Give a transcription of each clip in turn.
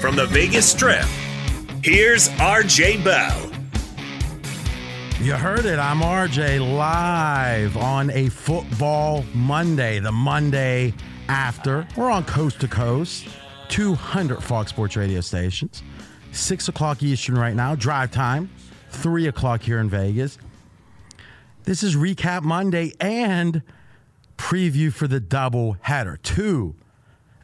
From the Vegas Strip, here's RJ Bell. You heard it. I'm RJ live on a football Monday, the Monday after. We're on coast to coast, 200 Fox Sports radio stations. 6 o'clock Eastern right now, drive time, 3 o'clock here in Vegas. This is Recap Monday and preview for the double header. Two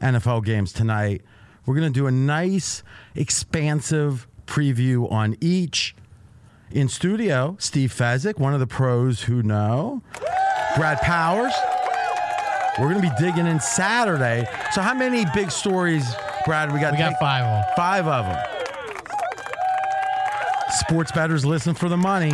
NFL games tonight. We're going to do a nice, expansive preview on each. In studio, Steve Fezzik, one of the pros who know. Brad Powers. We're going to be digging in Saturday. So, how many big stories, Brad? We got. We got five of them. Five of them. Sports bettors listen for the money.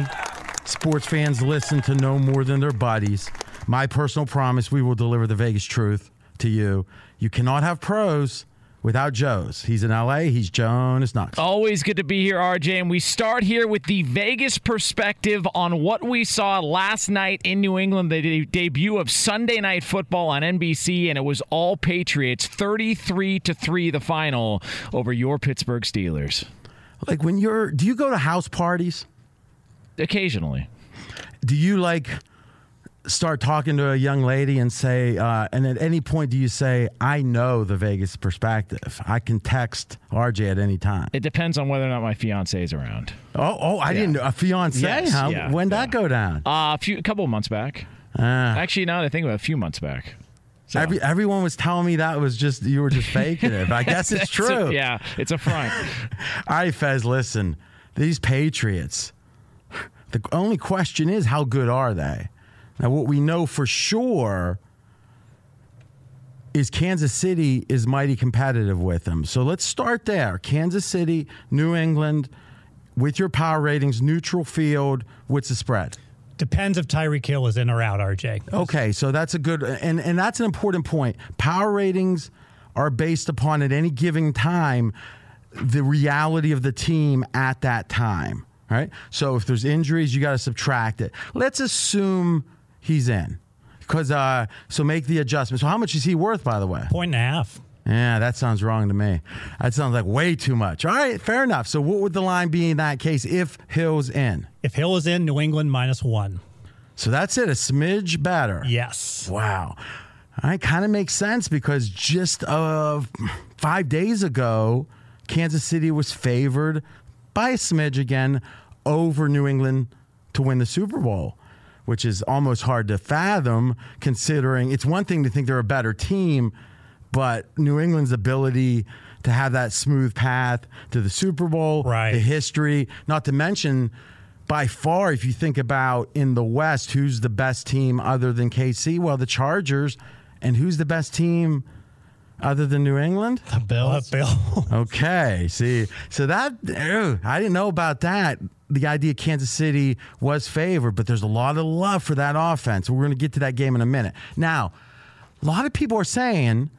Sports fans listen to no more than their buddies. My personal promise we will deliver the Vegas truth to you. You cannot have pros without Joe's. He's in LA. He's Jonas Knox. Always good to be here, RJ. And we start here with the Vegas perspective on what we saw last night in New England, the de- debut of Sunday Night Football on NBC, and it was all Patriots, thirty-three to three, the final over your Pittsburgh Steelers. Like when you're, do you go to house parties? Occasionally. Do you like start talking to a young lady and say, uh, and at any point do you say, I know the Vegas perspective? I can text RJ at any time. It depends on whether or not my fiance is around. Oh, oh, I Yeah. didn't know. A fiance? Yes, huh? yeah, When'd that go down? Uh, a few, a couple of months back. Ah. Actually, now that I think about it, a few months back. So. Every, everyone was telling me that was just you were just faking it. But I guess it's It's a- true. yeah, it's a front. All right, Fez, listen. These Patriots, the only question is how good are they? Now, what we know for sure is Kansas City is mighty competitive with them. So let's start there. Kansas City, New England, with your power ratings, neutral field, what's the spread? Depends if Tyreek Hill is in or out, RJ. Okay, so that's a good and and that's an important point. Power ratings are based upon at any given time the reality of the team at that time, right? So if there's injuries, you got to subtract it. Let's assume he's in. Cuz uh so make the adjustment. So how much is he worth by the way? Point and a half. Yeah, that sounds wrong to me. That sounds like way too much. All right, fair enough. So what would the line be in that case if Hill's in? If Hill is in, New England minus one. So that's it, a smidge better. Yes. Wow. All right, kind of makes sense because just uh, five days ago, Kansas City was favored by a smidge again over New England to win the Super Bowl, which is almost hard to fathom considering it's one thing to think they're a better team, but New England's ability to have that smooth path to the Super Bowl, Right. the history, not to mention by far, if you think about in the West, who's the best team other than KC? Well, the Chargers. And who's the best team other than New England? The Bills. Bill. Okay. See, so that, ew, I didn't know about that. The idea Kansas City was favored, but there's a lot of love for that offense. We're going to get to that game in a minute. Now, a lot of people are saying,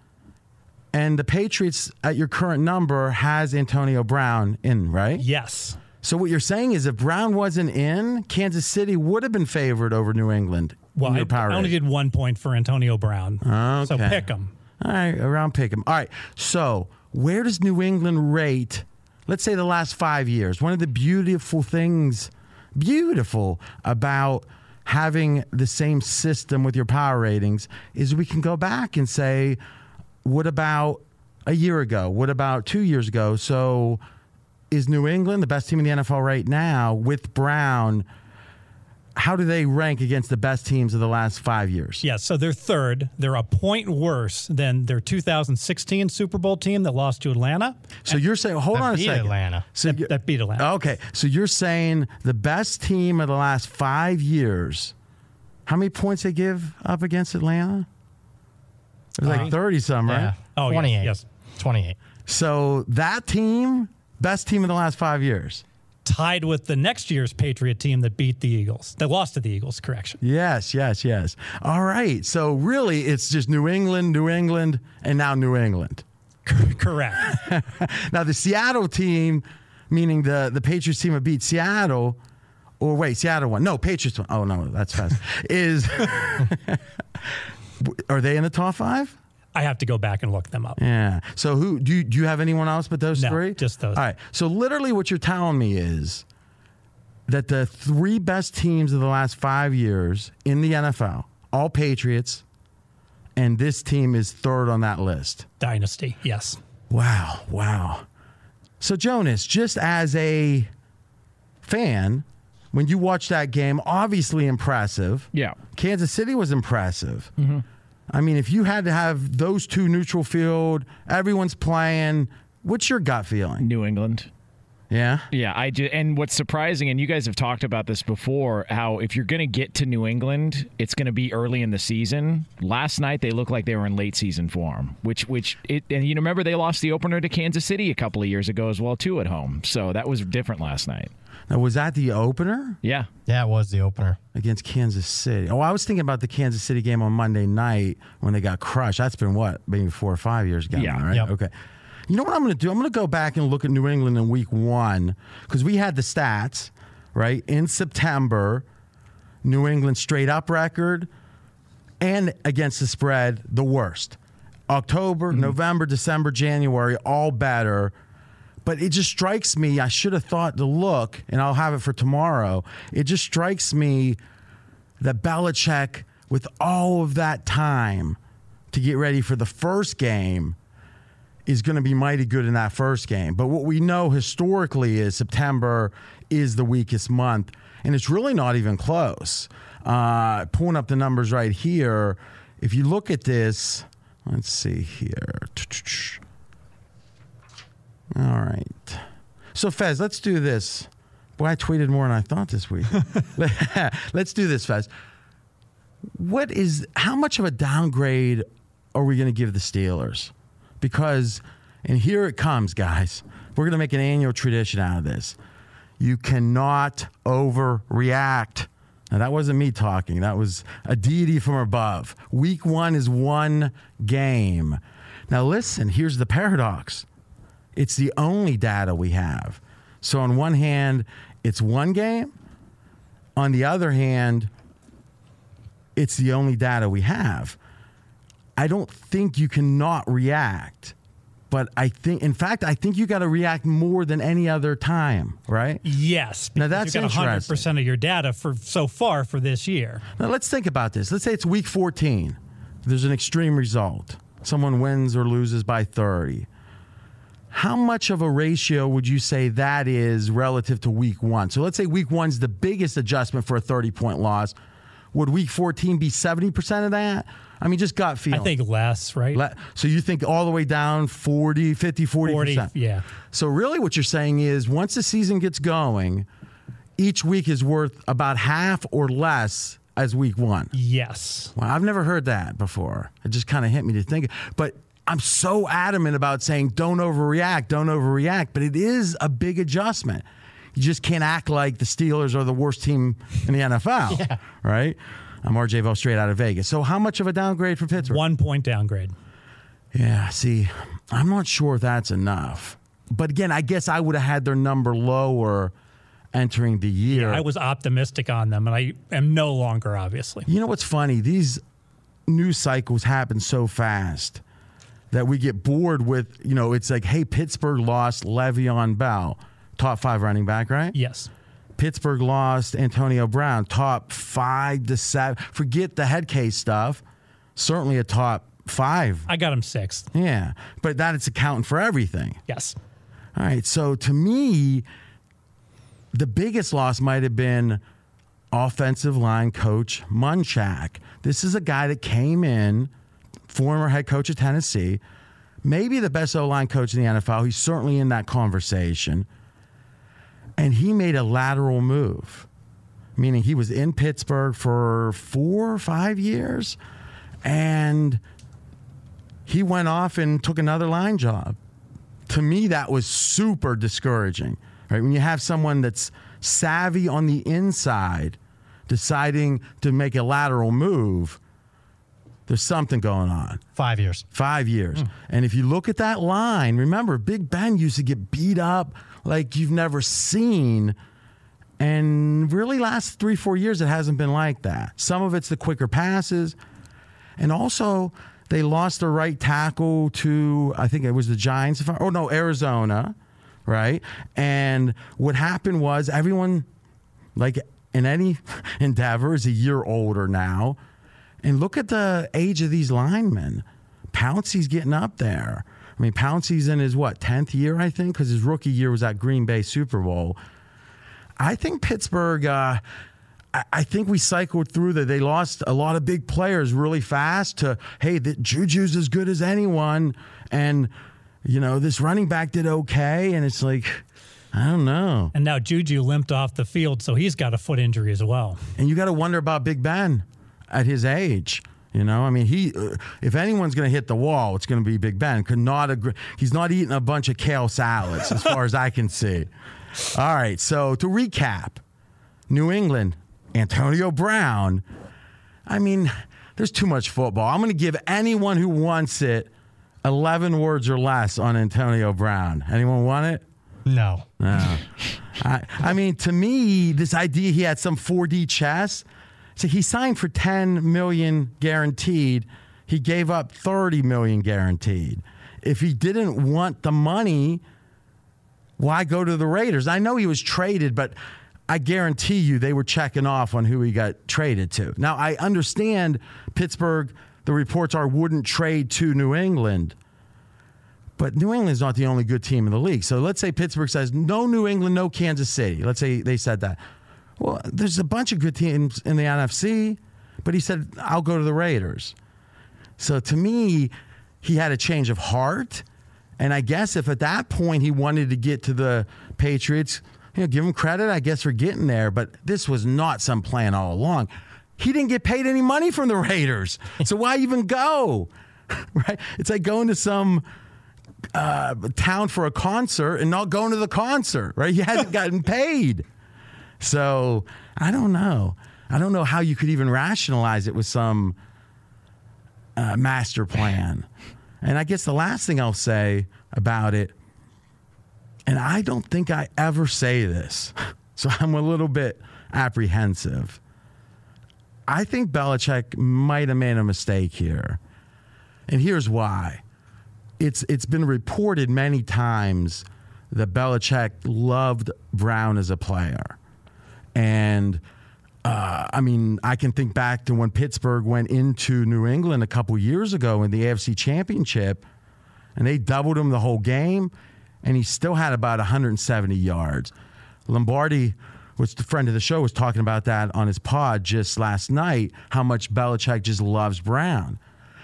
and the Patriots at your current number has Antonio Brown in, right? yes. So what you're saying is if Brown wasn't in, Kansas City would have been favored over New England. Well, in I, I only did one point for Antonio Brown. So Okay. pick him. All right, around pick 'em. All right. So where does New England rate? Let's say the last five years. One of the beautiful things, beautiful about having the same system with your power ratings is we can go back and say, what about a year ago? What about two years ago? So is New England the best team in the NFL right now with Brown? How do they rank against the best teams of the last five years? Yes, so they're third. They're a point worse than their 2016 Super Bowl team that lost to Atlanta. So you're saying, hold on a second. Atlanta. So that, that beat Atlanta. okay, so you're saying the best team of the last five years. How many points they give up against Atlanta? It was like uh, thirty some, right? Yeah. Oh, yes, 28. yes. 28. So that team, best team of the last five years. Tied with the next year's Patriot team that beat the Eagles. That lost to the Eagles, correction. Yes, yes, yes. All right. So really, it's just New England, New England, and now New England. Correct. Now the Seattle team, meaning the the Patriots team that beat Seattle, or wait, Seattle won. No, Patriots won. Oh no, that's fast. is are they in the top five? I have to go back and look them up. Yeah. So who do you, do you have anyone else but those No, three? just those. All right. So literally, what you're telling me is that the three best teams of the last five years in the NFL, all Patriots, and this team is third on that list. Dynasty, yes. Wow, wow. So Jonas, just as a fan, when you watch that game, obviously impressive. Yeah. Kansas City was impressive. Mm-hmm. I mean, if you had to have those two neutral field, everyone's playing. What's your gut feeling? New England. Yeah. Yeah, I ju- and what's surprising, and you guys have talked about this before, how if you're going to get to New England, it's going to be early in the season. Last night they looked like they were in late season form, which which it and you remember they lost the opener to Kansas City a couple of years ago as well too at home, so that was different last night. Now, was that the opener Yeah, Yeah, it was the opener. against Kansas City? Oh, I was thinking about the Kansas City game on Monday night when they got crushed. That's been what, maybe four or five years ago, Yeah. now, right? Yep. Okay. You know what I'm going to do? I'm going to go back and look at New England in week one because we had the stats, right? In September, New England straight up record and against the spread, the worst. October, mm-hmm. November, December, January, all better. But it just strikes me, I should have thought to look, and I'll have it for tomorrow. It just strikes me that Belichick, with all of that time to get ready for the first game, is going to be mighty good in that first game. But what we know historically is September is the weakest month, and it's really not even close. Uh, pulling up the numbers right here, if you look at this, let's see here. All right. So, Fez, let's do this. Boy, I tweeted more than I thought this week. let's do this, Fez. What is, how much of a downgrade are we going to give the Steelers? Because, and here it comes, guys. We're going to make an annual tradition out of this. You cannot overreact. Now, that wasn't me talking. That was a deity from above. Week one is one game. Now, listen, here's the paradox it's the only data we have. So, on one hand, it's one game. On the other hand, it's the only data we have. I don't think you cannot react. But I think, in fact, I think you got to react more than any other time, right? Yes. Now that's you got interesting. 100% of your data for so far for this year. Now let's think about this. Let's say it's week 14. There's an extreme result. Someone wins or loses by 30. How much of a ratio would you say that is relative to week one? So let's say week one's the biggest adjustment for a 30 point loss. Would week 14 be 70% of that? I mean, just gut feeling. I think less, right? Le- so you think all the way down 40, 50, 40%? 40, yeah. So really what you're saying is once the season gets going, each week is worth about half or less as week one. Yes. Well, I've never heard that before. It just kind of hit me to think. But I'm so adamant about saying don't overreact, don't overreact. But it is a big adjustment. You just can't act like the Steelers are the worst team in the NFL, Yeah. right? I'm RJ Bell straight out of Vegas. So how much of a downgrade for Pittsburgh? One point downgrade. Yeah, see, I'm not sure if that's enough. But again, I guess I would have had their number lower entering the year. I was optimistic on them, and I am no longer, obviously. You know what's funny? These news cycles happen so fast that we get bored with, you know, it's like, hey, Pittsburgh lost Le'Veon Bell, top five running back, right? Yes. Pittsburgh lost Antonio Brown, top five to seven. Forget the head case stuff. Certainly a top five. I got him sixth. Yeah, but that it's accounting for everything. Yes. All right. So to me, the biggest loss might have been offensive line coach Munchak. This is a guy that came in, former head coach of Tennessee, maybe the best O line coach in the NFL. He's certainly in that conversation. And he made a lateral move, meaning he was in Pittsburgh for four or five years. And he went off and took another line job to me that was super discouraging right when you have someone that's savvy on the inside deciding to make a lateral move there's something going on Five years. five years hmm. and if you look at that line remember big ben used to get beat up like you've never seen and really last three four years it hasn't been like that some of it's the quicker passes and also, they lost their right tackle to, I think it was the Giants. If I, oh, no, Arizona, right? And what happened was everyone, like in any endeavor, is a year older now. And look at the age of these linemen. Pouncey's getting up there. I mean, Pouncey's in his, what, 10th year, I think, because his rookie year was at Green Bay Super Bowl. I think Pittsburgh. Uh, I- I think we cycled through that. They lost a lot of big players really fast. To hey, the Juju's as good as anyone, and you know this running back did okay, and it's like I don't know. And now Juju limped off the field, so he's got a foot injury as well. And you got to wonder about Big Ben at his age. You know, I mean, he uh, if anyone's going to hit the wall, it's going to be Big Ben. Could not agree. He's not eating a bunch of kale salads, as far as I can see. All right, so to recap, New England, Antonio Brown. I mean, there's too much football. I'm going to give anyone who wants it 11 words or less on Antonio Brown. Anyone want it? No. No. I, I mean, to me, this idea he had some 4D chess. So he signed for 10 million guaranteed. He gave up 30 million guaranteed. If he didn't want the money, why go to the Raiders? I know he was traded, but I guarantee you they were checking off on who he got traded to. Now, I understand Pittsburgh, the reports are, wouldn't trade to New England. But New England's not the only good team in the league. So let's say Pittsburgh says, no New England, no Kansas City. Let's say they said that. Well, there's a bunch of good teams in the NFC, but he said, I'll go to the Raiders. So to me, he had a change of heart. And I guess if at that point he wanted to get to the Patriots, you know, give him credit, I guess, for getting there. But this was not some plan all along. He didn't get paid any money from the Raiders. So why even go? right? It's like going to some uh, town for a concert and not going to the concert, right? He hasn't gotten paid. So I don't know. I don't know how you could even rationalize it with some uh, master plan. And I guess the last thing I'll say about it, and I don't think I ever say this, so I'm a little bit apprehensive. I think Belichick might have made a mistake here. And here's why. It's it's been reported many times that Belichick loved Brown as a player. And uh, I mean, I can think back to when Pittsburgh went into New England a couple years ago in the AFC Championship, and they doubled him the whole game, and he still had about 170 yards. Lombardi, which the friend of the show was talking about that on his pod just last night, how much Belichick just loves Brown.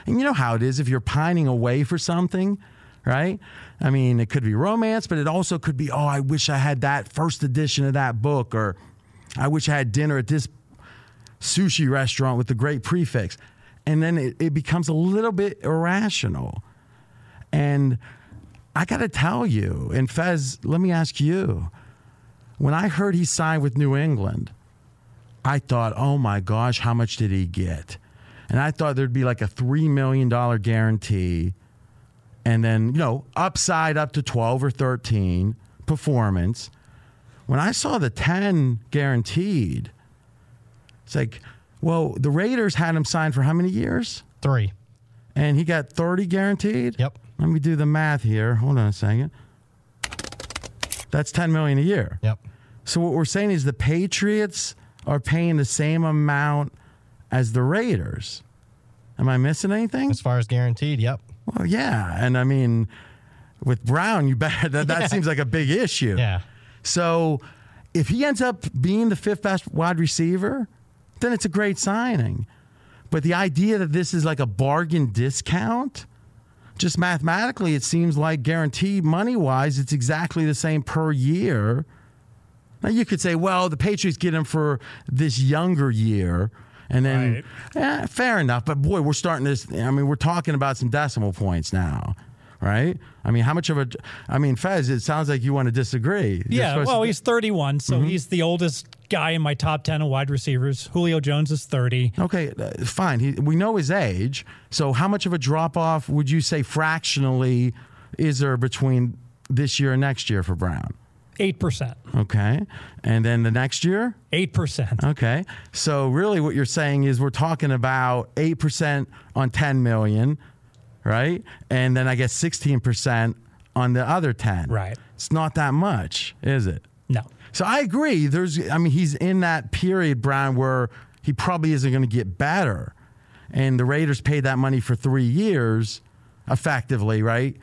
And you know how it is if you're pining away for something, right? I mean, it could be romance, but it also could be, oh, I wish I had that first edition of that book, or I wish I had dinner at this sushi restaurant with the great prix fixe. And then it, it becomes a little bit irrational. And I got to tell you, and Fez, let me ask you when I heard he signed with New England, I thought, oh my gosh, how much did he get? And I thought there'd be like a $3 million guarantee and then, you know, upside up to 12 or 13 performance. When I saw the 10 guaranteed, it's like, well, the Raiders had him signed for how many years? Three. And he got 30 guaranteed? Yep. Let me do the math here. Hold on a second. That's 10 million a year. Yep. So what we're saying is the Patriots are paying the same amount as the Raiders. Am I missing anything? As far as guaranteed, yep. Well, yeah. And I mean, with Brown, you bet that, that Yeah. seems like a big issue. Yeah. So if he ends up being the fifth best wide receiver, then it's a great signing. But the idea that this is like a bargain discount, just mathematically, it seems like guaranteed money wise, it's exactly the same per year. Now you could say, well, the Patriots get him for this younger year. And then, yeah, fair enough. But boy, we're starting this. I mean, we're talking about some decimal points now, right? I mean, how much of a? I mean, Fez, it sounds like you want to disagree. Yeah, well, to- he's 31, so Mhm. he's the oldest guy in my top 10 of wide receivers. Julio Jones is 30. Okay, uh, fine. He, we know his age. So, how much of a drop off would you say fractionally is there between this year and next year for Brown? 8%. Okay. And then the next year? 8%. Okay. So, really, what you're saying is we're talking about 8% on 10 million, right? And then I guess 16% on the other 10. Right. It's not that much, is it? No. So I agree. There's, I mean, he's in that period, Brian, where he probably isn't going to get better. And the Raiders paid that money for three years, effectively, right?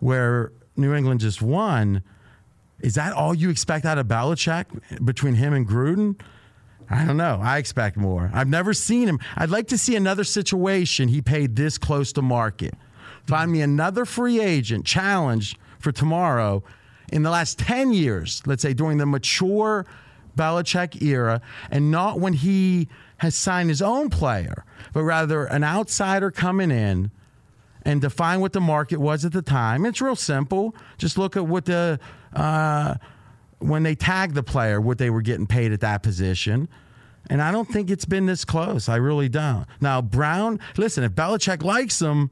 Where New England just won. Is that all you expect out of Belichick between him and Gruden? I don't know. I expect more. I've never seen him. I'd like to see another situation he paid this close to market. Find me another free agent challenge for tomorrow in the last 10 years, let's say during the mature Belichick era, and not when he has signed his own player, but rather an outsider coming in and define what the market was at the time. It's real simple. Just look at what the uh, when they tagged the player, what they were getting paid at that position. And I don't think it's been this close. I really don't. Now Brown, listen, if Belichick likes him,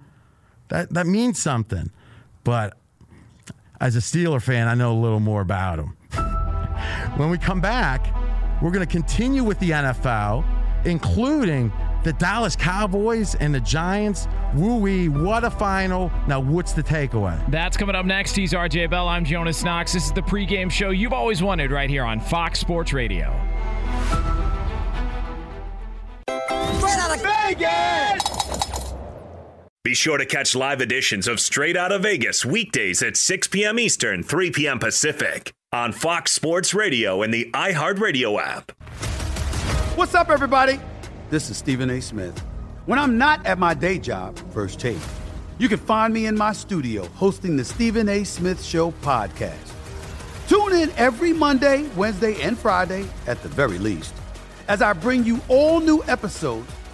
that that means something. But as a Steeler fan, I know a little more about him. when we come back, we're going to continue with the NFL, including the Dallas Cowboys and the Giants. Woo wee, what a final. Now, what's the takeaway? That's coming up next. He's RJ Bell. I'm Jonas Knox. This is the pregame show you've always wanted right here on Fox Sports Radio. Vegas! Be sure to catch live editions of Straight Out of Vegas weekdays at 6 p.m. Eastern, 3 p.m. Pacific on Fox Sports Radio and the iHeartRadio app. What's up, everybody? This is Stephen A. Smith. When I'm not at my day job, First Take, you can find me in my studio hosting the Stephen A. Smith Show podcast. Tune in every Monday, Wednesday, and Friday, at the very least, as I bring you all new episodes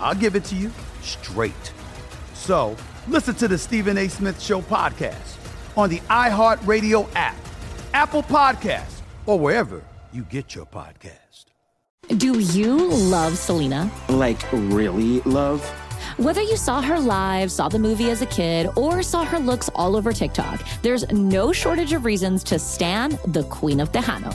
I'll give it to you straight. So listen to the Stephen A. Smith Show podcast on the iHeartRadio app, Apple Podcasts, or wherever you get your podcast. Do you love Selena? Like, really love? Whether you saw her live, saw the movie as a kid, or saw her looks all over TikTok, there's no shortage of reasons to stan the Queen of Tejano.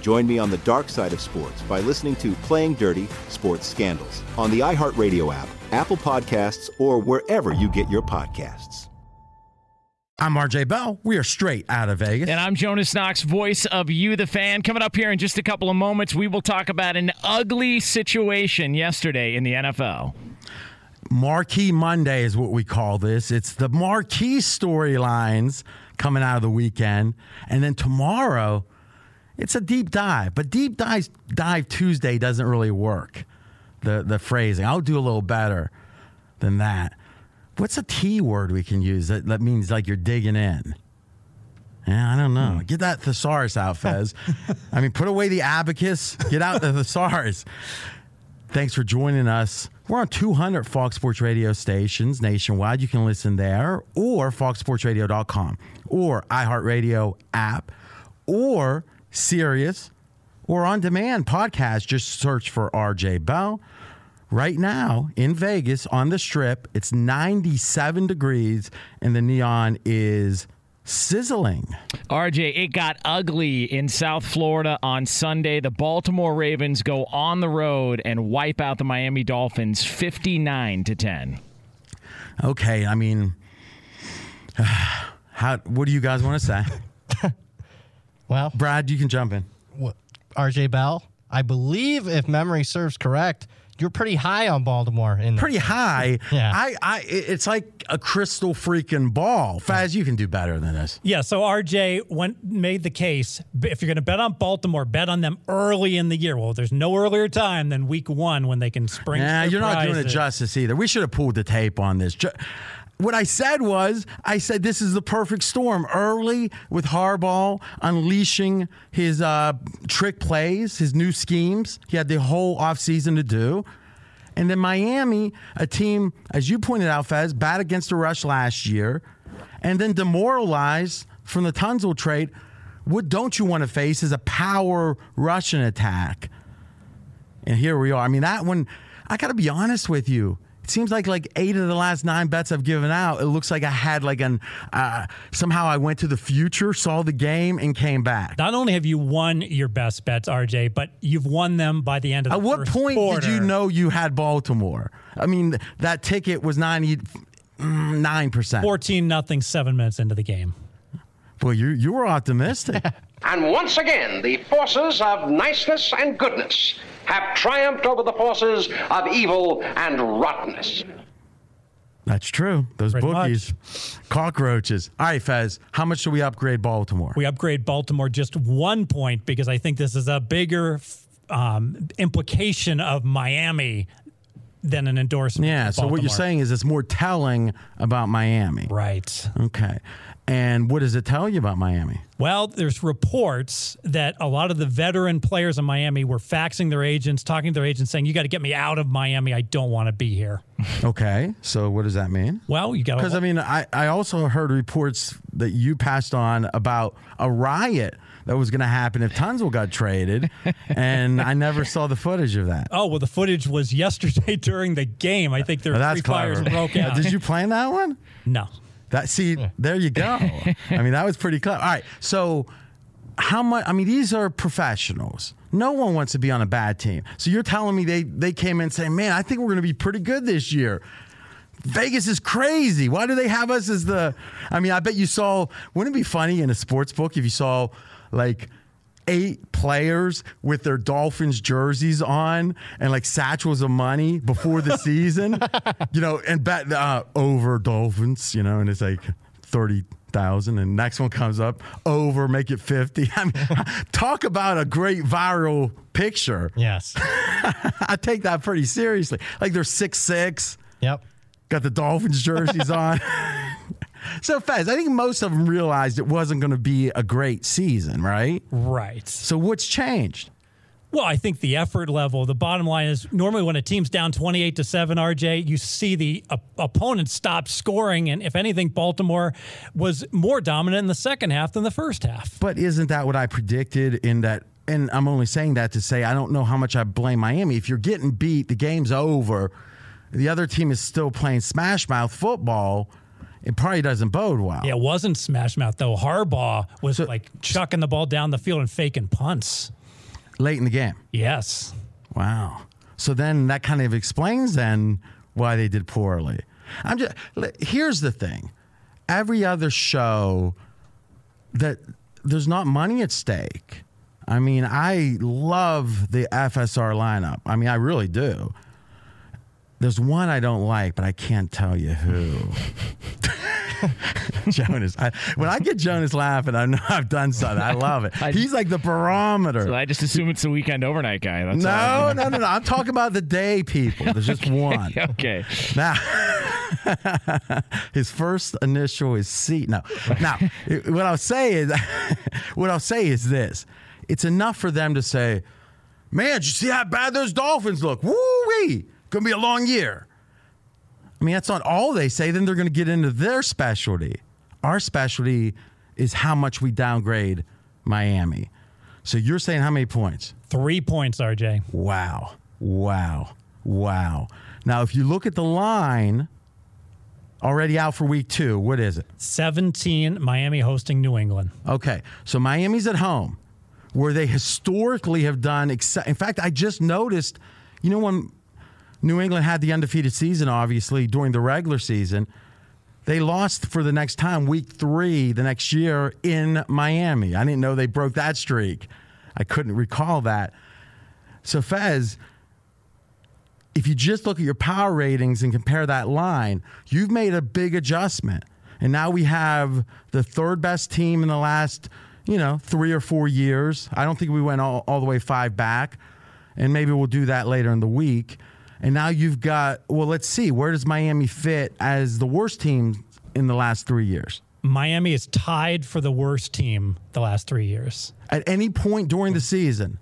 Join me on the dark side of sports by listening to Playing Dirty Sports Scandals on the iHeartRadio app, Apple Podcasts, or wherever you get your podcasts. I'm RJ Bell. We are straight out of Vegas. And I'm Jonas Knox, voice of You, the fan. Coming up here in just a couple of moments, we will talk about an ugly situation yesterday in the NFL. Marquee Monday is what we call this. It's the marquee storylines coming out of the weekend. And then tomorrow, it's a deep dive. But deep dive, dive Tuesday doesn't really work. The, the phrasing. I'll do a little better than that. What's a T word we can use that, that means like you're digging in? Yeah, I don't know. Hmm. Get that thesaurus out, Fez. I mean, put away the abacus, get out the thesaurus. Thanks for joining us. We're on 200 Fox Sports Radio stations nationwide. You can listen there or foxsportsradio.com or iHeartRadio app or Sirius or on demand podcast. Just search for RJ Bell. Right now in Vegas on the strip, it's 97 degrees and the neon is sizzling. RJ, it got ugly in South Florida on Sunday. The Baltimore Ravens go on the road and wipe out the Miami Dolphins 59 to 10. Okay, I mean, how? What do you guys want to say? well, Brad, you can jump in. What, RJ Bell, I believe, if memory serves correct, you're pretty high on Baltimore. In pretty high. Yeah. I, I, it's like a crystal freaking ball. Fez, you can do better than this. Yeah. So RJ went made the case. If you're going to bet on Baltimore, bet on them early in the year. Well, there's no earlier time than Week One when they can spring. Yeah, you're not doing it surprises. justice either. We should have pulled the tape on this. Ju- what I said was, I said this is the perfect storm. Early with Harbaugh unleashing his uh, trick plays, his new schemes. He had the whole offseason to do. And then Miami, a team, as you pointed out, Fez, bad against the rush last year, and then demoralized from the Tunsil trade. What don't you want to face is a power rushing attack. And here we are. I mean, that one, I got to be honest with you. Seems like like eight of the last nine bets I've given out, it looks like I had like an uh, somehow I went to the future, saw the game, and came back. Not only have you won your best bets, RJ, but you've won them by the end of the At what first point quarter. did you know you had Baltimore? I mean, that ticket was ninety nine percent. Fourteen nothing, seven minutes into the game. Boy, you you were optimistic. And once again, the forces of niceness and goodness have triumphed over the forces of evil and rottenness. That's true. Those Pretty bookies, cockroaches. All right, Fez, how much do we upgrade Baltimore? We upgrade Baltimore just one point because I think this is a bigger um, implication of Miami than an endorsement. Yeah. So what you're saying is it's more telling about Miami. Right. Okay. And what does it tell you about Miami? Well, there's reports that a lot of the veteran players in Miami were faxing their agents, talking to their agents, saying, "You got to get me out of Miami. I don't want to be here." Okay. So what does that mean? Well, you got Because I mean, I, I also heard reports that you passed on about a riot that was going to happen if Tunsil got traded, and I never saw the footage of that. Oh well, the footage was yesterday during the game. I think there were three fires broke out. Did you plan that one? No. That see, there you go. I mean, that was pretty clever. All right, so how much? I mean, these are professionals. No one wants to be on a bad team. So you're telling me they they came in saying, "Man, I think we're going to be pretty good this year." Vegas is crazy. Why do they have us as the? I mean, I bet you saw. Wouldn't it be funny in a sports book if you saw like eight players with their Dolphins jerseys on and like satchels of money before the season, you know, and bet uh, over Dolphins, you know, and it's like thirty thousand, and next one comes up over, make it fifty. I mean, talk about a great viral picture. Yes, I take that pretty seriously. Like they're six six. Yep. Got the Dolphins jerseys on. So Fez, I think most of them realized it wasn't going to be a great season, right? Right. So what's changed? Well, I think the effort level, the bottom line is normally when a team's down 28 to 7, RJ, you see the op- opponent stop scoring. And if anything, Baltimore was more dominant in the second half than the first half. But isn't that what I predicted in that? And I'm only saying that to say I don't know how much I blame Miami. If you're getting beat, the game's over. The other team is still playing smash mouth football. It probably doesn't bode well. Yeah, it wasn't smash mouth, though. Harbaugh was like chucking the ball down the field and faking punts. Late in the game. Yes. Wow. So then that kind of explains then why they did poorly. I'm just here's the thing. Every other show that there's not money at stake. I mean, I love the FSR lineup. I mean, I really do. There's one I don't like, but I can't tell you who. Jonas. I, when I get Jonas laughing, I know I've done something. I love it. He's like the barometer. So I just assume it's the weekend overnight guy. That's No, I- no, no, no. I'm talking about the day people. There's just one. okay. Now, his first initial is C. No. Now, what I'll say is, what I'll say is this: it's enough for them to say, "Man, did you see how bad those Dolphins look? Woo wee! Gonna be a long year." I mean, that's not all they say. Then they're going to get into their specialty. Our specialty is how much we downgrade Miami. So you're saying how many points? Three points, RJ. Wow. Wow. Wow. Now, if you look at the line already out for week two, what is it? 17, Miami hosting New England. Okay. So Miami's at home, where they historically have done. Ex- in fact, I just noticed, you know, when New England had the undefeated season, obviously, during the regular season, they lost for the next time, week three, the next year in Miami. I didn't know they broke that streak. I couldn't recall that. So, Fez, if you just look at your power ratings and compare that line, you've made a big adjustment. And now we have the third best team in the last, you know, three or four years. I don't think we went all, all the way five back. And maybe we'll do that later in the week. And now you've got, well, let's see, where does Miami fit as the worst team in the last three years? Miami is tied for the worst team the last three years. At any point during the season?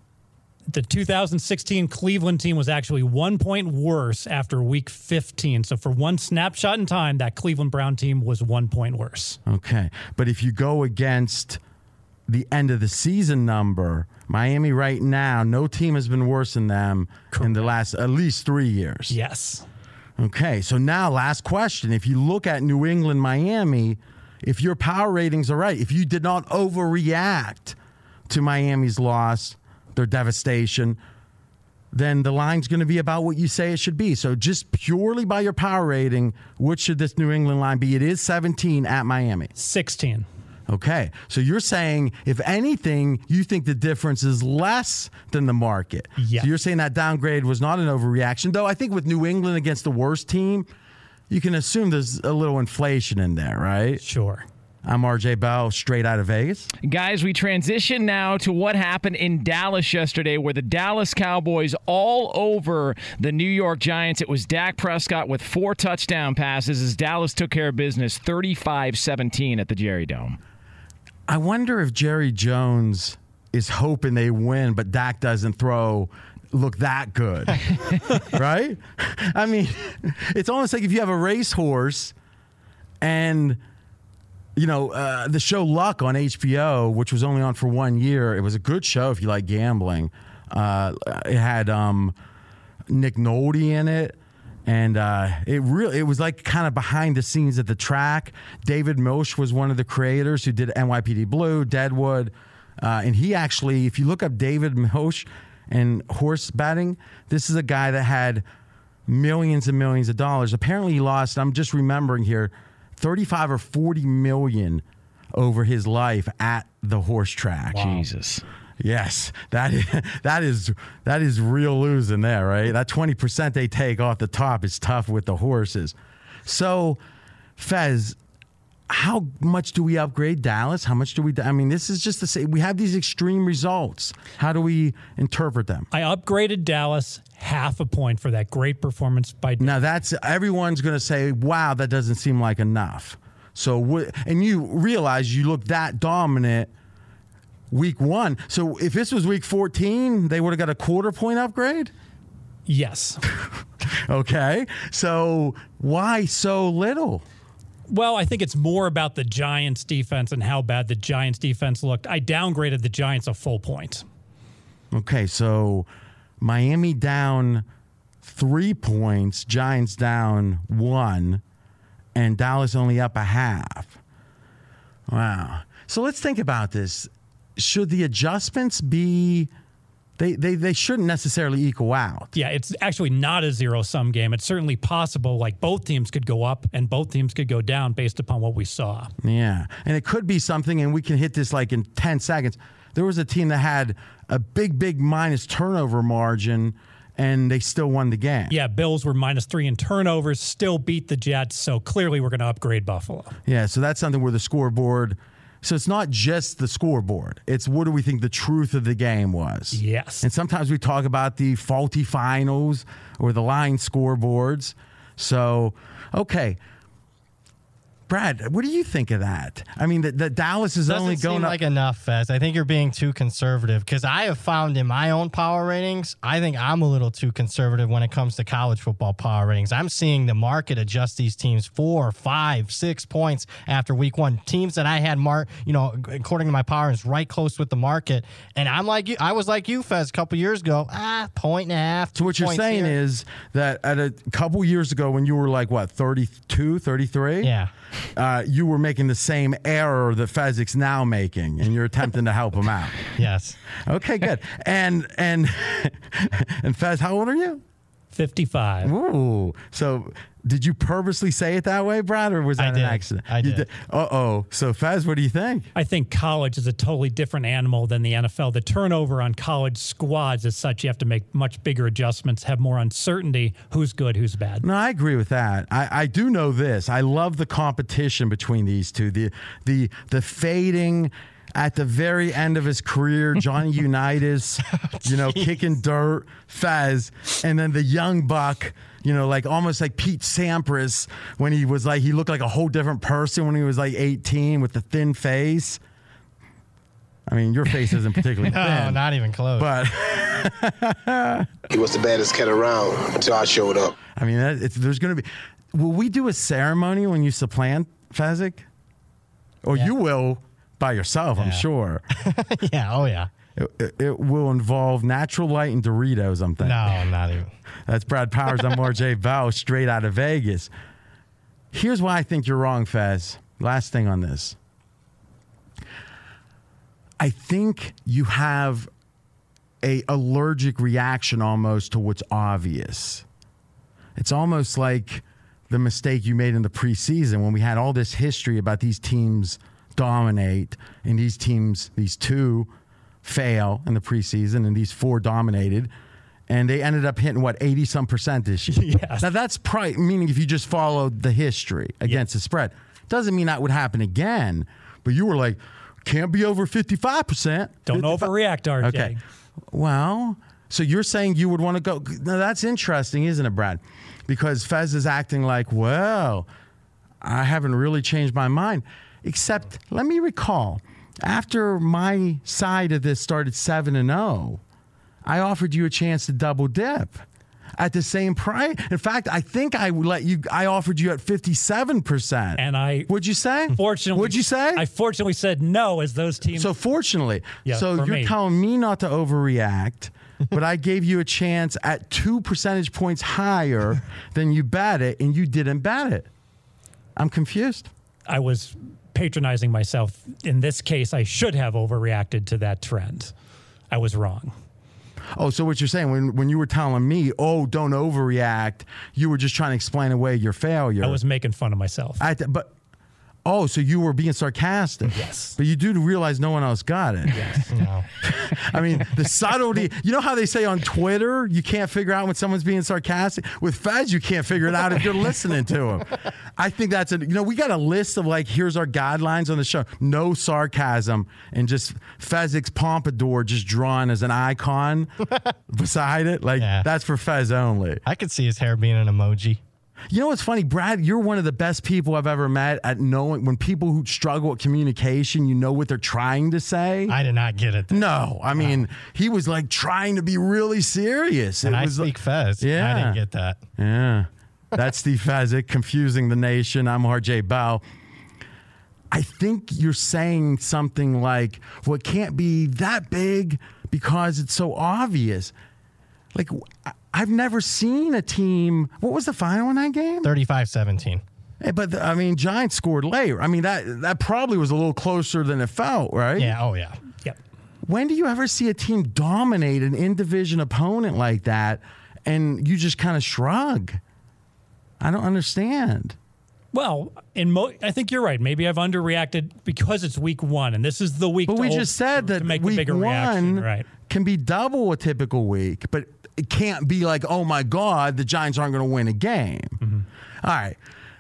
The 2016 Cleveland team was actually one point worse after week 15. So, for one snapshot in time, that Cleveland Brown team was one point worse. Okay. But if you go against the end of the season number, Miami right now, no team has been worse than them in the last at least three years. Yes. Okay, so now last question. If you look at New England, Miami, if your power ratings are right, if you did not overreact to Miami's loss, their devastation, then the line's going to be about what you say it should be. So just purely by your power rating, what should this New England line be? It is 17 at Miami. 16. Okay. So you're saying, if anything, you think the difference is less than the market. Yeah. So you're saying that downgrade was not an overreaction, though I think with New England against the worst team, you can assume there's a little inflation in there, right? Sure. I'm RJ Bell, straight out of Vegas. Guys, we transition now to what happened in Dallas yesterday, where the Dallas Cowboys all over the New York Giants. It was Dak Prescott with four touchdown passes as Dallas took care of business 35 17 at the Jerry Dome. I wonder if Jerry Jones is hoping they win, but Dak doesn't throw look that good, right? I mean, it's almost like if you have a racehorse and you know uh, the show Luck on HBO, which was only on for one year. It was a good show if you like gambling. Uh, it had um, Nick Nolte in it. And uh, it really, it was like kind of behind the scenes at the track. David Milch was one of the creators who did NYPD Blue, Deadwood, uh, and he actually, if you look up David Milch and horse betting, this is a guy that had millions and millions of dollars. Apparently, he lost. I'm just remembering here, 35 or 40 million over his life at the horse track. Jesus. Yes, that is that is that is real losing there, right? That twenty percent they take off the top is tough with the horses. So, Fez, how much do we upgrade Dallas? How much do we? I mean, this is just to say we have these extreme results. How do we interpret them? I upgraded Dallas half a point for that great performance by. Now that's everyone's going to say, "Wow, that doesn't seem like enough." So, and you realize you look that dominant week one. So if this was week 14, they would have got a quarter point upgrade? Yes. okay. So why so little? Well, I think it's more about the Giants defense and how bad the Giants defense looked. I downgraded the Giants a full point. Okay. So Miami down three points, Giants down one, and Dallas only up a half. Wow. So let's think about this should the adjustments be they, they they shouldn't necessarily equal out. Yeah, it's actually not a zero sum game. It's certainly possible like both teams could go up and both teams could go down based upon what we saw. Yeah. And it could be something and we can hit this like in 10 seconds. There was a team that had a big big minus turnover margin and they still won the game. Yeah, Bills were minus 3 in turnovers, still beat the Jets, so clearly we're going to upgrade Buffalo. Yeah, so that's something where the scoreboard so it's not just the scoreboard. It's what do we think the truth of the game was. Yes. And sometimes we talk about the faulty finals or the line scoreboards. So, okay. Brad, what do you think of that? I mean, the, the Dallas is Doesn't only going up. like enough, Fez. I think you're being too conservative because I have found in my own power ratings, I think I'm a little too conservative when it comes to college football power ratings. I'm seeing the market adjust these teams four, five, six points after week one. Teams that I had mark, you know, according to my power ratings, right close with the market. And I'm like you, I was like you, Fez, a couple years ago. Ah, point and a half. So what you're saying here. is that at a couple years ago when you were like what 32 33 Yeah. Uh, you were making the same error that Fezzik's now making and you're attempting to help him out Yes. okay good and and and Fez how old are you 55. Ooh. So did you purposely say it that way, Brad, or was I that did. an accident? I You did. Uh oh. So Fez, what do you think? I think college is a totally different animal than the NFL. The turnover on college squads is such you have to make much bigger adjustments, have more uncertainty who's good, who's bad. No, I agree with that. I, I do know this. I love the competition between these two. The the the fading at the very end of his career, Johnny Unitas, you know, kicking dirt, Fez, and then the young buck, you know, like almost like Pete Sampras when he was like he looked like a whole different person when he was like 18 with the thin face. I mean, your face isn't particularly No, thin. not even close. But He was the baddest cat around until I showed up. I mean, that, it's, there's going to be. Will we do a ceremony when you supplant Fezzik? Or you will by yourself, I'm sure. yeah. Oh, yeah. It, it, it will involve natural light and Doritos. I'm thinking. No, not even. That's Brad Powers. I'm RJ Bell, straight out of Vegas. Here's why I think you're wrong, Fez. Last thing on this. I think you have a allergic reaction almost to what's obvious. It's almost like the mistake you made in the preseason when we had all this history about these teams dominate and these teams, these two fail in the preseason and these four dominated. And they ended up hitting what eighty some percent this year. Yes. Now that's probably meaning if you just followed the history against the spread, doesn't mean that would happen again. But you were like, can't be over fifty five percent. Don't overreact, RJ. Okay. Well, so you're saying you would want to go. Now that's interesting, isn't it, Brad? Because Fez is acting like, well, I haven't really changed my mind. Except, let me recall, after my side of this started 7 and 0, I offered you a chance to double dip at the same price. In fact, I think I let you I offered you at 57%. And I Would you say? Fortunately, Would you say? I fortunately said no as those teams. So fortunately, Yeah, so you're me. telling me not to overreact, but I gave you a chance at two percentage points higher than you bet it, and you didn't bet it. I'm confused. I was patronizing myself. In this case, I should have overreacted to that trend. I was wrong. Oh, so what you're saying when when you were telling me, oh, don't overreact, you were just trying to explain away your failure. I was making fun of myself. I th- but oh, so you were being sarcastic. Yes. But you do realize no one else got it. Yes. No. I mean, the subtlety. You know how they say on Twitter, you can't figure out when someone's being sarcastic. With Fez, you can't figure it out if you're listening to him. I think that's a. You know, we got a list of like, here's our guidelines on the show: no sarcasm and just Fezzik's pompadour just drawn as an icon beside it. Like Yeah. that's for Fez only. I could see his hair being an emoji. You know what's funny, Brad? You're one of the best people I've ever met at knowing when people who struggle with communication, you know what they're trying to say. I did not get it. No, I mean he was like trying to be really serious. And It I was speak Fez. Yeah. I didn't get that. Yeah, that's the Steve Fezzik confusing the nation. I'm RJ Bell. I think you're saying something like, "Well, it can't be that big because it's so obvious." Like I- I've never seen a team. What was the final in that game? 35 17. Hey, but the, I mean, Giants scored later. I mean that that probably was a little closer than it felt, right? Yeah. Oh, yeah. Yep. When do you ever see a team dominate an in division opponent like that and you just kind of shrug? I don't understand. Well, in mo- I think you're right. Maybe I've underreacted because it's week one, and this is the week. But to we just said to that make week the bigger reaction, one right? can be double a typical week, but it can't be like, oh my God, the Giants aren't going to win a game. Mm-hmm. All right.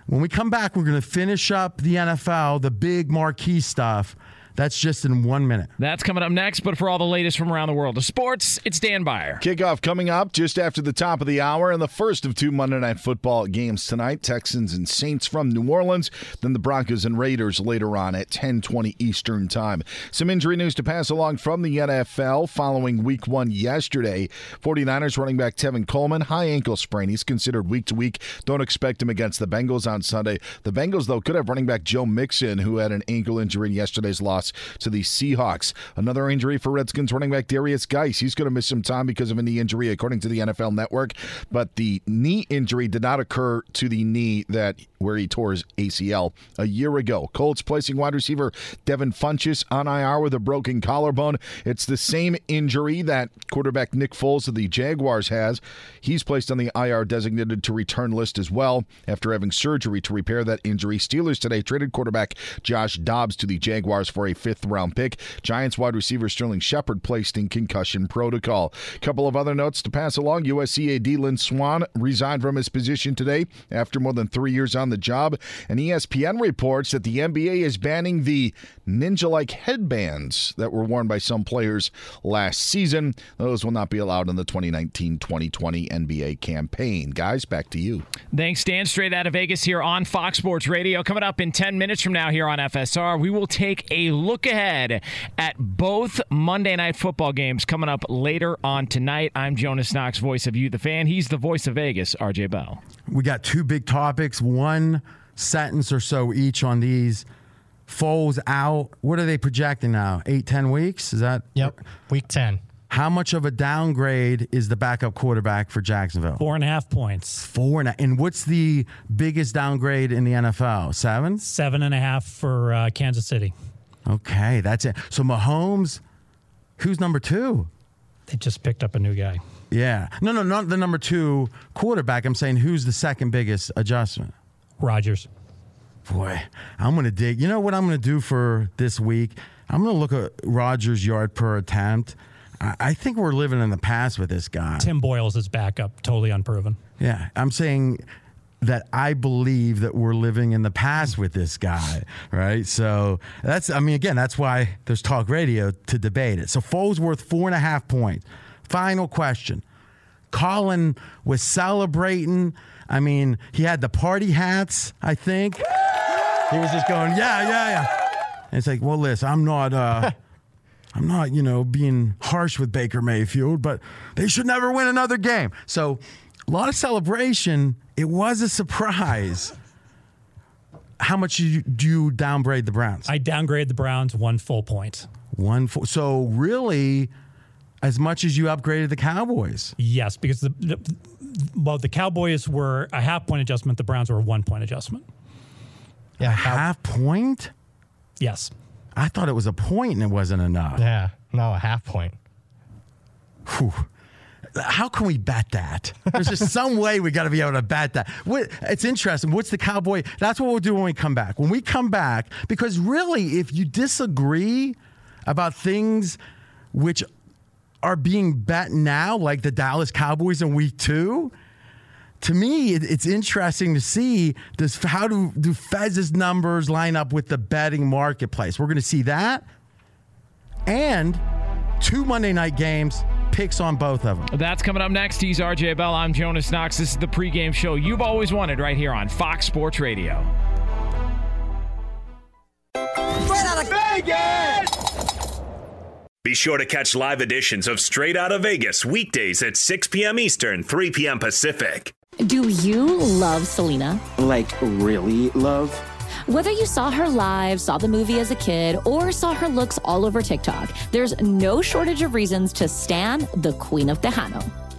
When we come back, we're going to finish up the NFL, the big marquee stuff. That's just in one minute. That's coming up next, but for all the latest from around the world of sports, it's Dan Beyer. Kickoff coming up just after the top of the hour and the first of two Monday Night Football games tonight. Texans and Saints from New Orleans, then the Broncos and Raiders later on at 10:20 Eastern Time. Some injury news to pass along from the NFL following week 1 yesterday. 49ers running back Tevin Coleman, high ankle sprain. He's considered week to week. Don't expect him against the Bengals on Sunday. The Bengals though could have running back Joe Mixon who had an ankle injury in yesterday's loss to the Seahawks. Another injury for Redskins running back Derrius Guice. He's going to miss some time because of a knee injury, according to the NFL Network. But the knee injury did not occur to the knee that where he tore his ACL a year ago. Colts placing wide receiver Devin Funchess on IR with a broken collarbone. It's the same injury that quarterback Nick Foles of the Jaguars has. He's placed on the IR designated to return list as well after having surgery to repair that injury. Steelers today traded quarterback Josh Dobbs to the Jaguars for a fifth round pick. Giants wide receiver Sterling Shepard placed in concussion protocol. Couple of other notes to pass along. USC AD Lynn Swann resigned from his position today after more than three years on the job. And ESPN reports that the NBA is banning the ninja like headbands that were worn by some players last season. Those will not be allowed in the 2019 2020 NBA campaign. Guys, back to you. Thanks, Dan. Straight out of Vegas here on Fox Sports Radio. Coming up in 10 minutes from now here on FSR, we will take a look ahead at both Monday night football games coming up later on tonight. I'm Jonas Knox, voice of You, the fan. He's the voice of Vegas, RJ Bell. We got two big topics, one sentence or so each on these. Foles out. What are they projecting now? Eight, ten weeks? Is that? Yep. Week 10. How much of a downgrade is the backup quarterback for Jacksonville? Four and a half points. Four and a, and what's the biggest downgrade in the NFL? Seven. Seven and a half for uh, Kansas City. Okay, that's it. So Mahomes, who's number two? They just picked up a new guy. Yeah. No, no, not the number two quarterback. I'm saying who's the second biggest adjustment? Rodgers. Boy, I'm going to dig. You know what I'm going to do for this week? I'm going to look at Rodgers' yard per attempt. I, I think we're living in the past with this guy. Tim Boyle's is backup, totally unproven. Yeah, I'm saying that I believe that we're living in the past with this guy, right? So that's, I mean, again, that's why there's talk radio to debate it. So Foles worth four and a half points. Final question. Colin was celebrating. I mean, he had the party hats, I think. He was just going, yeah, yeah, yeah. And it's like, well, listen, I'm not, uh, I'm not, you know, being harsh with Baker Mayfield, but they should never win another game. So, a lot of celebration. It was a surprise. How much do you, do you downgrade the Browns? I downgrade the Browns one full point. One full. So really, as much as you upgraded the Cowboys. Yes, because the, the well, the Cowboys were a half point adjustment. The Browns were a one point adjustment. Yeah, half point. Yes, I thought it was a point and it wasn't enough. Yeah, no, a half point. Whew. How can we bet that? There's just some way we got to be able to bet that. What, it's interesting. What's the cowboy? That's what we'll do when we come back. When we come back, because really, if you disagree about things which are being bet now, like the Dallas Cowboys in week two, to me, it, it's interesting to see this. How do do Fez's numbers line up with the betting marketplace? We're going to see that, and two Monday night games. Picks on both of them. That's coming up next. He's RJ Bell. I'm Jonas Knox. This is the pregame show you've always wanted right here on Fox Sports Radio. Straight out of Vegas! Be sure to catch live editions of Straight Out of Vegas weekdays at 6 p.m. Eastern, 3 p.m. Pacific. Do you love Selena? Like, really love? Whether you saw her live, saw the movie as a kid, or saw her looks all over TikTok, there's no shortage of reasons to stan the Queen of Tejano.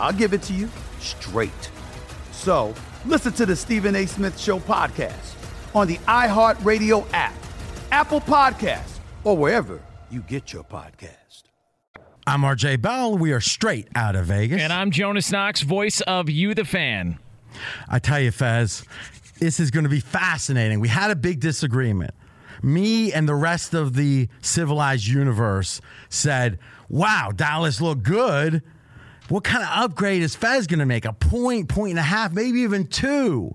I'll give it to you straight. So listen to the Stephen A. Smith Show podcast on the iHeartRadio app, Apple Podcasts, or wherever you get your podcast. I'm RJ Bell. We are straight out of Vegas. And I'm Jonas Knox, voice of You the Fan. I tell you, Fez, this is going to be fascinating. We had a big disagreement. Me and the rest of the civilized universe said, wow, Dallas looked good. What kind of upgrade is Fez going to make? A point, point and a half, maybe even two.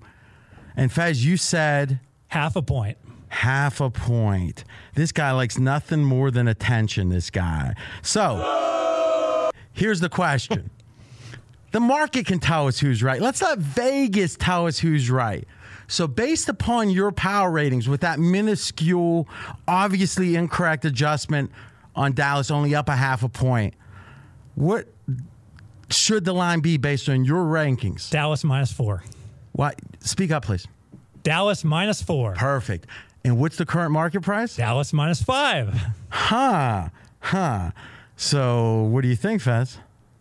And Fez, you said half a point. Half a point. This guy likes nothing more than attention, this guy. So here's the question the market can tell us who's right. Let's let Vegas tell us who's right. So, based upon your power ratings, with that minuscule, obviously incorrect adjustment on Dallas, only up a half a point, what should the line be based on your rankings? Dallas minus four. What? Speak up, please. Dallas minus four. Perfect. And what's the current market price? Dallas minus five. Huh. Huh. So, what do you think, Fez?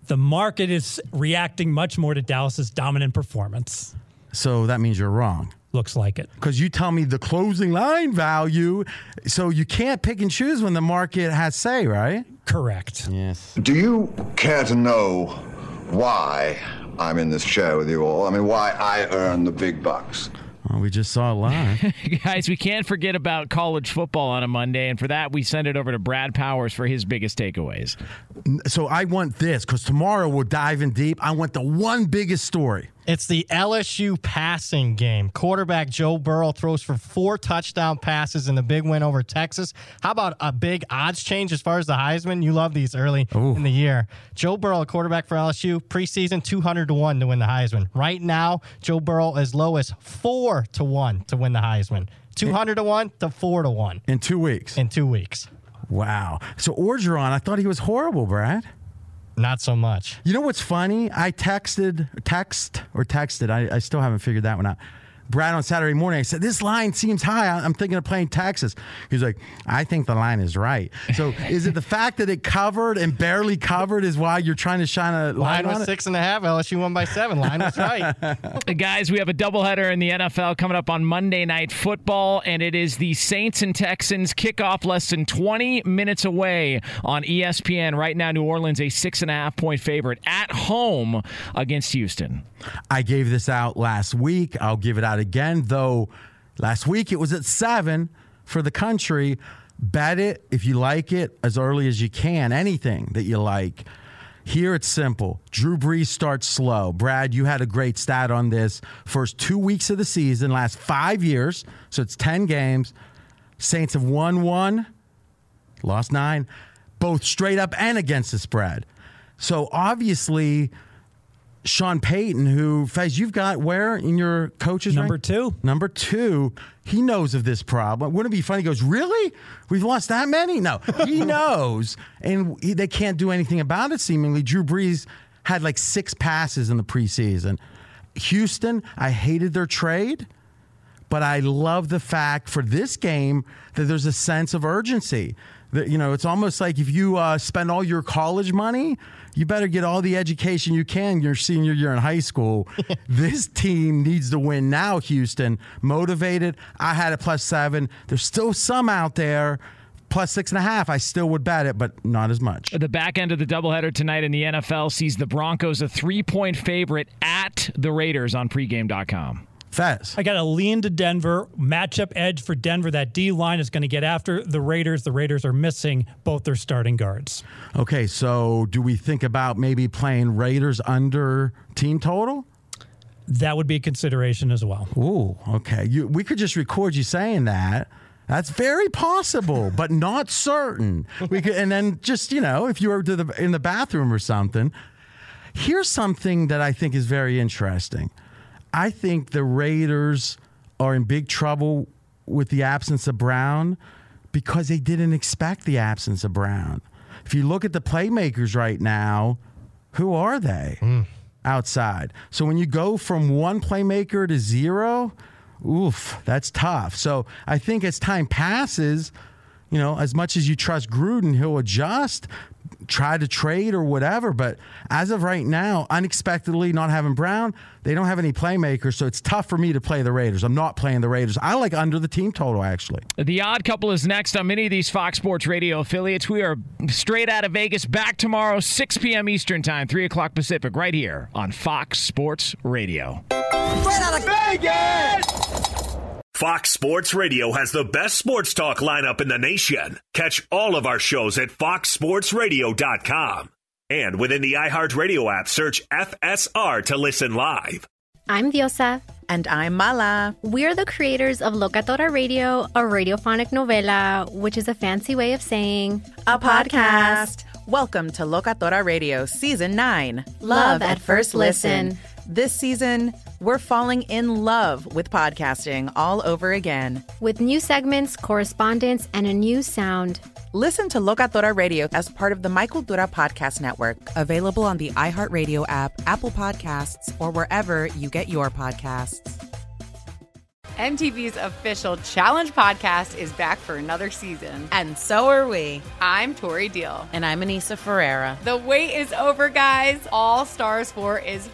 The market is reacting much more to Dallas's dominant performance. So that means you're wrong. Looks like it. Because you tell me the closing line value. So you can't pick and choose when the market has say, right? Correct. Yes. Do you care to know why I'm in this chair with you all? I mean, why I earn the big bucks? Well, we just saw it live. Guys, we can't forget about college football on a Monday, and for that, we send it over to Brad Powers for his biggest takeaways. So I want this because tomorrow we're diving deep. I want the one biggest story. It's the LSU passing game. Quarterback Joe Burrow throws for four touchdown passes in the big win over Texas. How about a big odds change as far as the Heisman? You love these early Ooh. in the year. Joe Burrow, quarterback for LSU, preseason 200 to 1 to win the Heisman. Right now, Joe Burrow as low as 4 to 1 to win the Heisman. 200 to 1 to 4 to 1. In two weeks. In two weeks. Wow. So Orgeron, I thought he was horrible, Brad. Not so much. You know what's funny? I texted, text or texted. I, I still haven't figured that one out. Brad on Saturday morning. I said, This line seems high. I'm thinking of playing Texas. He's like, I think the line is right. So is it the fact that it covered and barely covered is why you're trying to shine a line, line was on six and a half. LSU won by seven. Line was right. Guys, we have a doubleheader in the NFL coming up on Monday Night Football, and it is the Saints and Texans kickoff less than 20 minutes away on ESPN. Right now, New Orleans a six and a half point favorite at home against Houston. I gave this out last week. I'll give it out again, though last week it was at seven for the country. Bet it if you like it as early as you can, anything that you like. Here it's simple. Drew Brees starts slow. Brad, you had a great stat on this. First two weeks of the season, last five years, so it's 10 games. Saints have won one, lost nine, both straight up and against the spread. So obviously, Sean Payton, who Fez, you've got where in your coaches number rank? two. Number two, he knows of this problem. Wouldn't it be funny? He goes, really? We've lost that many? No, he knows, and he, they can't do anything about it. Seemingly, Drew Brees had like six passes in the preseason. Houston, I hated their trade, but I love the fact for this game that there's a sense of urgency. That you know, it's almost like if you uh, spend all your college money you better get all the education you can your senior year in high school. this team needs to win now, Houston. Motivated. I had it plus seven. There's still some out there. Plus six and a half, I still would bet it, but not as much. The back end of the doubleheader tonight in the NFL sees the Broncos a three point favorite at the Raiders on pregame.com. Fez. I got a lean to Denver. Matchup edge for Denver. That D line is going to get after the Raiders. The Raiders are missing both their starting guards. Okay, so do we think about maybe playing Raiders under team total? That would be a consideration as well. Ooh, okay. You, we could just record you saying that. That's very possible, but not certain. We could, and then just you know, if you were the, in the bathroom or something. Here's something that I think is very interesting. I think the Raiders are in big trouble with the absence of Brown because they didn't expect the absence of Brown. If you look at the playmakers right now, who are they mm. outside? So when you go from one playmaker to zero, oof, that's tough. So I think as time passes, you know, as much as you trust Gruden, he'll adjust. Try to trade or whatever. But as of right now, unexpectedly not having Brown, they don't have any playmakers, so it's tough for me to play the Raiders. I'm not playing the Raiders. I like under the team total actually. The odd couple is next on many of these Fox Sports Radio affiliates. We are straight out of Vegas, back tomorrow, 6 p.m. Eastern Time, 3 o'clock Pacific, right here on Fox Sports Radio. Straight out of Vegas! Fox Sports Radio has the best sports talk lineup in the nation. Catch all of our shows at foxsportsradio.com. And within the iHeartRadio app, search FSR to listen live. I'm Diosa. And I'm Mala. We're the creators of Locatora Radio, a radiophonic novela, which is a fancy way of saying a podcast. Welcome to Locatora Radio Season 9 Love at First Listen. This season, we're falling in love with podcasting all over again. With new segments, correspondence, and a new sound. Listen to Locatora Radio as part of the My Cultura Podcast Network, available on the iHeartRadio app, Apple Podcasts, or wherever you get your podcasts. MTV's official Challenge podcast is back for another season. And so are we. I'm Tori Deal. And I'm Aneesa Ferreira. The wait is over, guys. All Stars 4 is